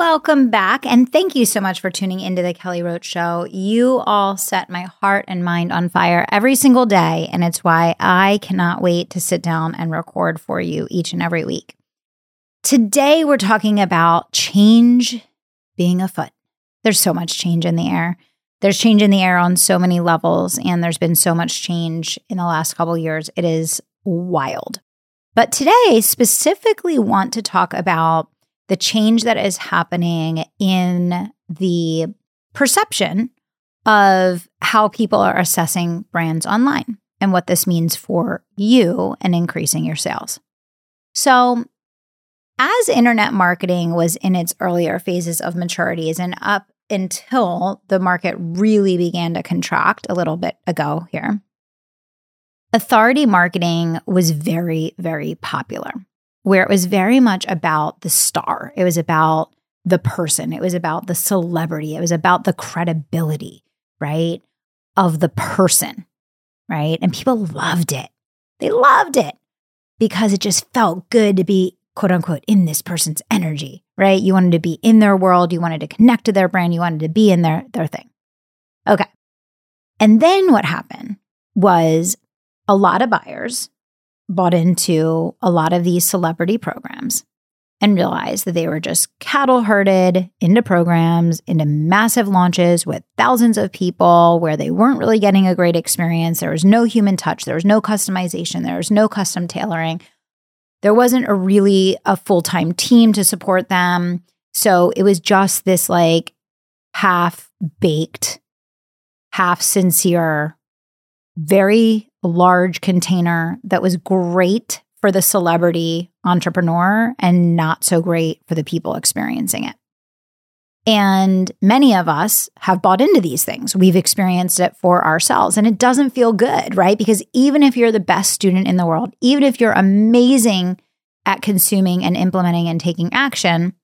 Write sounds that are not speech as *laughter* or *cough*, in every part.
Welcome back, and thank you so much for tuning into the Kelly Roach Show. You all set my heart and mind on fire every single day, and it's why I cannot wait to sit down and record for you each and every week. Today, we're talking about change being afoot. There's so much change in the air. There's change in the air on so many levels, and there's been so much change in the last couple years. It is wild. But today, specifically, want to talk about the change that is happening in the perception of how people are assessing brands online and what this means for you and increasing your sales. So, as internet marketing was in its earlier phases of maturities and up until the market really began to contract a little bit ago here, authority marketing was very, very popular where it was very much about the star. It was about the person. It was about the celebrity. It was about the credibility, right? Of the person, right? And people loved it. They loved it because it just felt good to be, quote unquote, in this person's energy, right? You wanted to be in their world. You wanted to connect to their brand. You wanted to be in their, their thing. Okay. And then what happened was a lot of buyers bought into a lot of these celebrity programs and realized that they were just cattle herded into programs, into massive launches with thousands of people where they weren't really getting a great experience. There was no human touch, there was no customization, there was no custom tailoring. There wasn't a really a full-time team to support them. So it was just this like half baked, half sincere, very large container that was great for the celebrity entrepreneur and not so great for the people experiencing it. And many of us have bought into these things. We've experienced it for ourselves and it doesn't feel good, right? Because even if you're the best student in the world, even if you're amazing at consuming and implementing and taking action,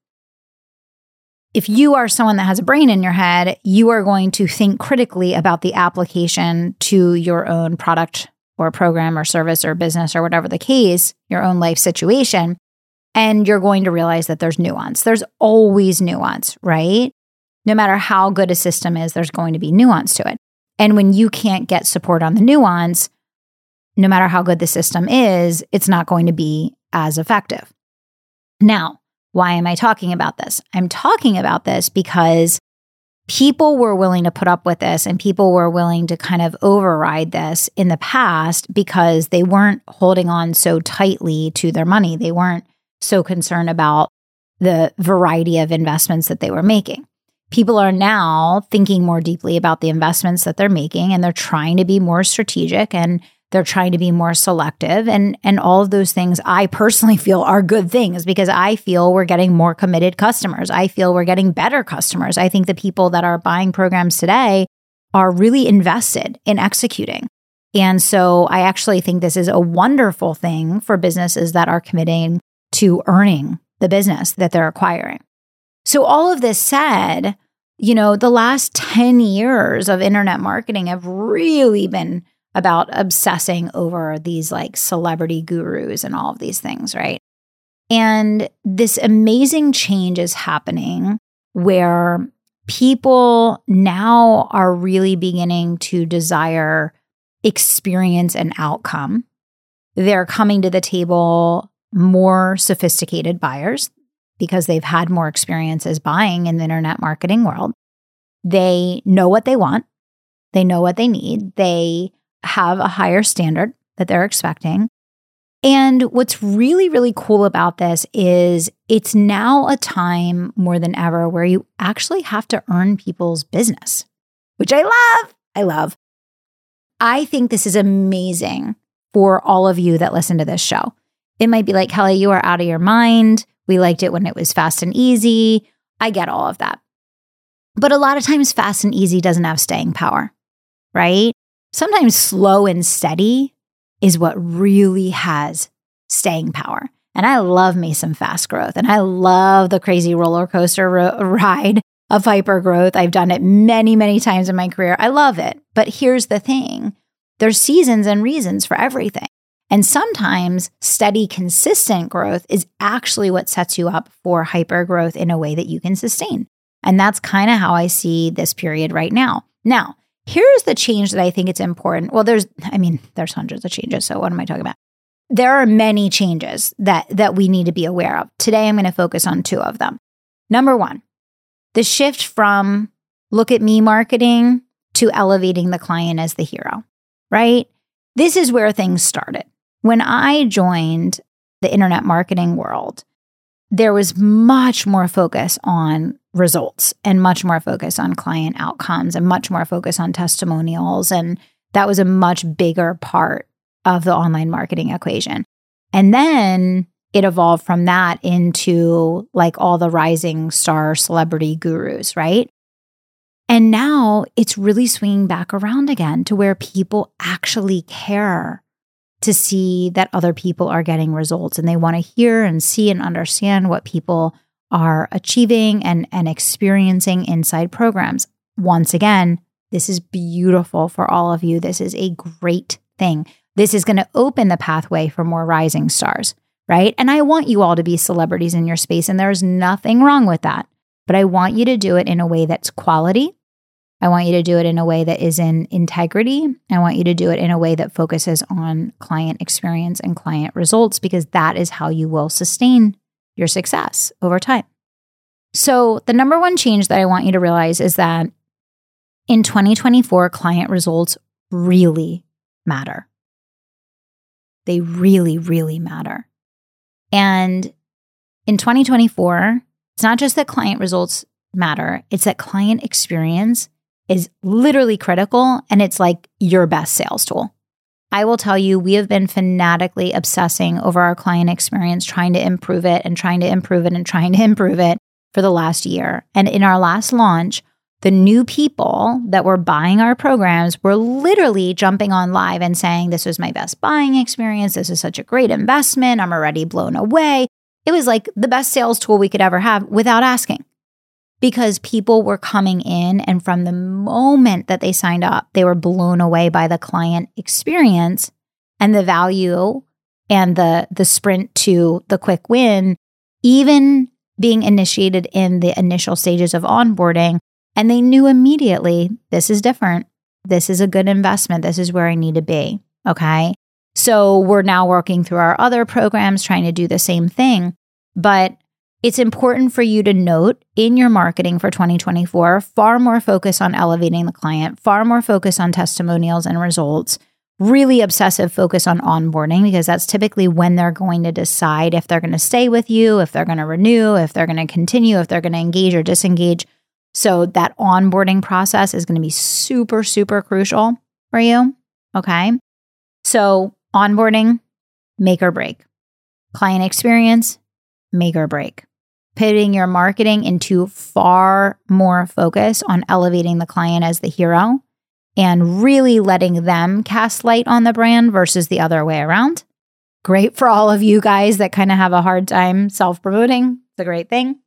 if you are someone that has a brain in your head, you are going to think critically about the application to your own product or program or service or business or whatever the case, your own life situation. And you're going to realize that there's nuance. There's always nuance, right? No matter how good a system is, there's going to be nuance to it. And when you can't get support on the nuance, no matter how good the system is, it's not going to be as effective. Now, why am I talking about this? I'm talking about this because people were willing to put up with this and people were willing to kind of override this in the past because they weren't holding on so tightly to their money. They weren't so concerned about the variety of investments that they were making. People are now thinking more deeply about the investments that they're making and they're trying to be more strategic and they're trying to be more selective and and all of those things I personally *laughs* feel are good things because I feel we're getting more committed customers. I feel we're getting better customers. I think the people that are buying programs today are really invested in executing. And so I actually think this is a wonderful thing for businesses that are committing to earning the business that they're acquiring. So all of this said, you know, the last 10 years of internet marketing have really been about obsessing over these like celebrity gurus and all of these things, right? And this amazing change is happening where people now are really beginning to desire experience and outcome. They're coming to the table more sophisticated buyers because they've had more experiences buying in the internet marketing world. They know what they want, they know what they need, they have a higher standard that they're expecting. And what's really, really cool about this is it's now a time more than ever where you actually have to earn people's business, which I love. I love. I think this is amazing for all of you that listen to this show. It might be like, Kelly, you are out of your mind. We liked it when it was fast and easy. I get all of that. But a lot of times, fast and easy doesn't have staying power right? Sometimes slow and steady is what really has staying power. And I love me some fast growth and I love the crazy roller coaster ro- *laughs* ride of hyper growth. I've done it many, many times in my career. I love it. But here's the thing there's seasons and reasons for everything. And sometimes steady, consistent growth is actually what sets you up for hyper growth in a way that you can sustain. And that's kind of how I see this period right now. Now, here's the change that I think it's important. Well, there's, I mean, there's hundreds of changes. So what am I talking about? There are many changes that that we need to be aware of. Today I'm going to focus on two of them. Number 1, the shift from look at me marketing to elevating the client as the hero, right? This is where things started. When I joined the internet marketing world, there was much more focus on results and much more focus on client outcomes and much more focus on testimonials. And that was a much bigger part of the online marketing equation. And then it evolved from that into like all the rising star celebrity gurus, right? And now it's really swinging back around again to where people actually care to see that other people are getting results and they want to hear and see and understand what people are achieving and, and experiencing inside programs. Once again, this is beautiful for all of you. This is a great thing. This is going to open the pathway for more rising stars, right? And I want you all to be celebrities in your space, and there's nothing wrong with that. But I want you to do it in a way that's quality, I want you to do it in a way that is in integrity. I want you to do it in a way that focuses on client experience and client results because that is how you will sustain your success over time. So, the number one change that I want you to realize is that in 2024, client results really matter. They really, really matter. And in 2024, it's not just that client results matter, it's that client experience is literally critical and it's like your best sales tool. I will tell you, we have been fanatically obsessing over our client experience, trying to improve it and trying to improve it and trying to improve it for the last year. And in our last launch, the new people that were buying our programs were literally jumping on live and saying, This was my best buying experience. This is such a great investment. I'm already blown away. It was like the best sales tool we could ever have without asking because people were coming in and from the moment that they signed up, they were blown away by the client experience and the value and the the sprint to the quick win, even being initiated in the initial stages of onboarding. And they knew immediately this is different. This is a good investment. This is where I need to be. Okay. So we're now working through our other programs, trying to do the same thing. But it's important for you to note in your marketing for 2024 far more focus on elevating the client, far more focus on testimonials and results, really obsessive focus on onboarding because that's typically when they're going to decide if they're going to stay with you, if they're going to renew, if they're going to continue, if they're going to engage or disengage. So that onboarding process is going to be super, super crucial for you. Okay. So onboarding, make or break. Client experience, make or break pivoting your marketing into far more focus on elevating the client as the hero and really letting them cast light on the brand versus the other way around. Great for all of you guys that kind of have a hard time self promoting. It's a great thing.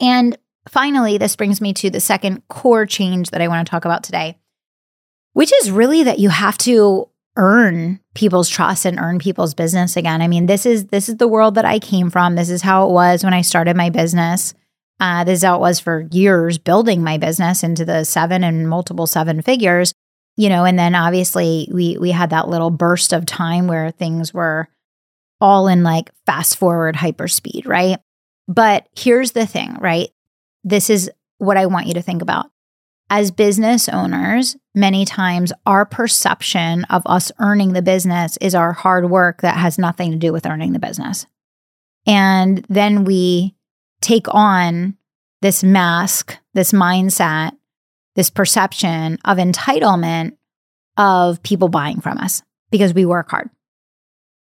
And finally, this brings me to the second core change that I want to talk about today, which is really that you have to earn people's trust and earn people's business again. I mean, this is this is the world that I came from. This is how it was when I started my business. Uh, this is how it was for years building my business into the seven and multiple seven figures. You know, and then obviously we we had that little burst of time where things were all in like fast forward hyper speed, right? But here's the thing, right? This is what I want you to think about as business owners, many times our perception of us earning the business is our hard work that has nothing to do with earning the business. And then we take on this mask, this mindset, this perception of entitlement of people buying from us because we work hard.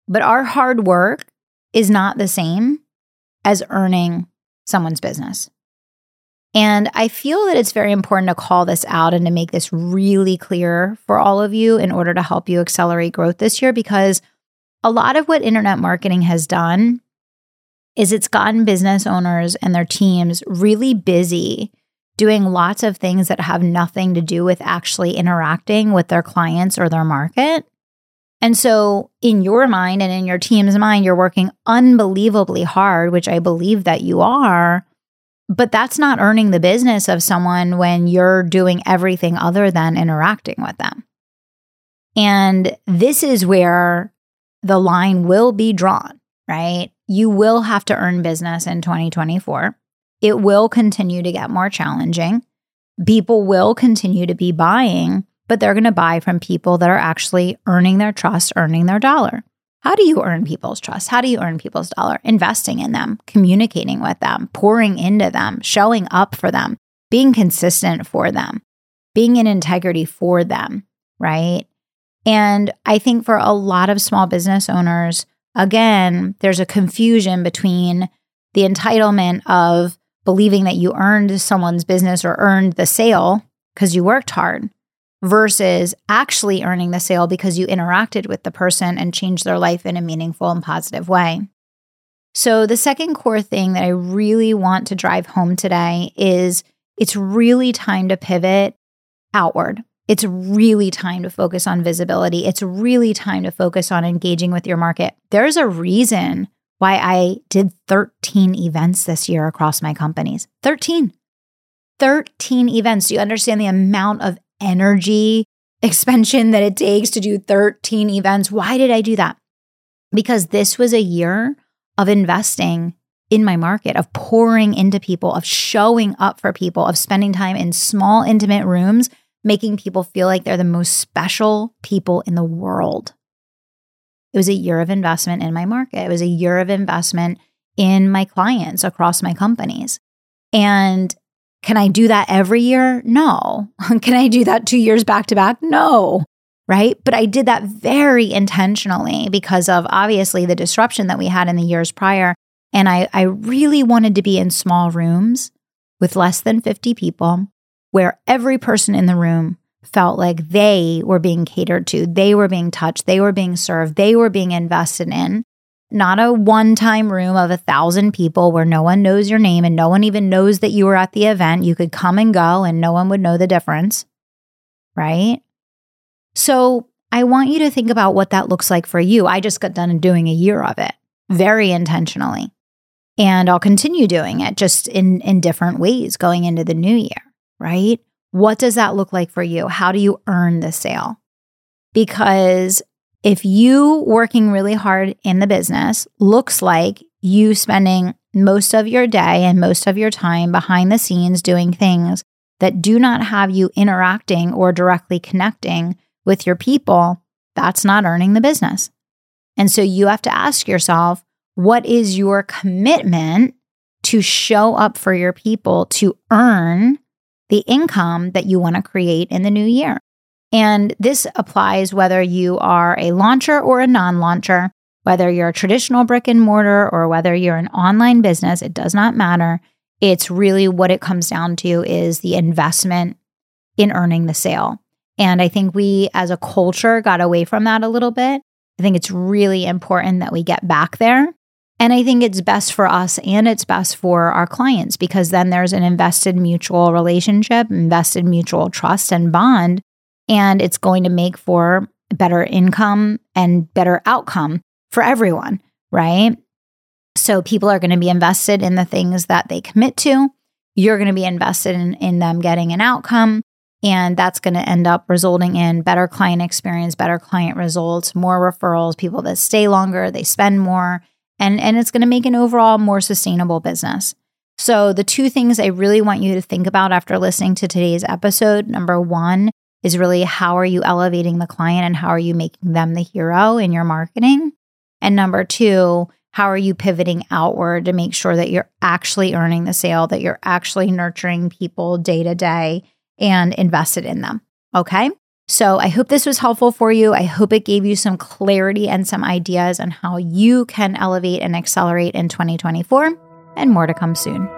But our hard work is not the same as earning someone's business. And I feel that it's very important to call this out and to make this really clear for all of you in order to help you accelerate growth this year because a lot of what internet marketing has done is it's gotten business owners and their teams really busy doing lots of things that have nothing to do with actually interacting with their clients or their market. And so, in your mind and in your team's mind, you're working unbelievably hard, which I believe that you are. But that's not earning the business of someone when you're doing everything other than interacting with them. And this is where the line will be drawn, right? You will have to earn business in 2024. It will continue to get more challenging. People will continue to be buying, but they're going to buy from people that are actually earning their trust, earning their dollar. How do you earn people's trust? How do you earn people's dollar? Investing in them, communicating with them, pouring into them, showing up for them, being consistent for them, being in integrity for them, right? And I think for a lot of small business owners, again, there's a confusion between the entitlement of believing that you earned someone's business or earned the sale because you worked hard versus actually earning the sale because you interacted with the person and changed their life in a meaningful and positive way. So, the second core thing that I really want to drive home today is it's really time to pivot outward. It's really time to focus on visibility. It's really time to focus on engaging with your market. There's a reason why I did 13 events this year across my companies. 13. 13 events. Do you understand the amount of energy expansion that it takes to do 13 events? Why did I do that? Because this was a year of investing in my market, of pouring into people, of showing up for people, of spending time in small, intimate rooms making people feel like they're the most special people in the world. It was a year of investment in my market. It was a year of investment in my clients across my companies. And can I do that every year? No. *laughs* can I do that two years back to back? No. Right. But I did that very intentionally because of obviously the disruption that we had in the years prior. And I, I really wanted to be in small rooms with less than 50 people where every person in the room felt like they were being catered to, they were being touched, they were being served, they were being invested in. Not a one time room of a thousand people where no one knows your name and no one even knows that you were at the event. You could come and go and no one would know the difference. Right? So I want you to think about what that looks like for you. I just got done doing a year of it very intentionally. And I'll continue doing it just in, in different ways going into the new year right? What does that look like for you? How do you earn the sale? Because if you working really hard in the business looks like you spending most of your day and most of your time behind the scenes doing things that do not have you interacting or directly connecting with your people, that's not earning the business. And so you have to ask yourself, what is your commitment to show up for your people to earn the income that you want to create in the new year. And this applies whether you are a launcher or a non launcher, whether you're a traditional brick and mortar or whether you're an online business, it does not matter. It's really what it comes down to is the investment in earning the sale. And I think we as a culture got away from that a little bit. I think it's really important that we get back there and I think it's best for us and it's best for our clients because then there's an invested mutual relationship, invested mutual trust and bond. And it's going to make for better income and better outcome for everyone, right? So people are going to be invested in the things that they commit to. You're going to be invested in, in them getting an outcome. And that's going to end up resulting in better client experience, better client results, more referrals, people that stay longer, they spend more and, and it's going to make an overall more sustainable business. So, the two things I really want you to think about after listening to today's episode number one is really how are you elevating the client and how are you making them the hero in your marketing? And number two, how are you pivoting outward to make sure that you're actually earning the sale, that you're actually nurturing people day to day and invested in them? Okay. So I hope this was helpful for you. I hope it gave you some clarity and some ideas on how you can elevate and accelerate in 2024, and more to come soon.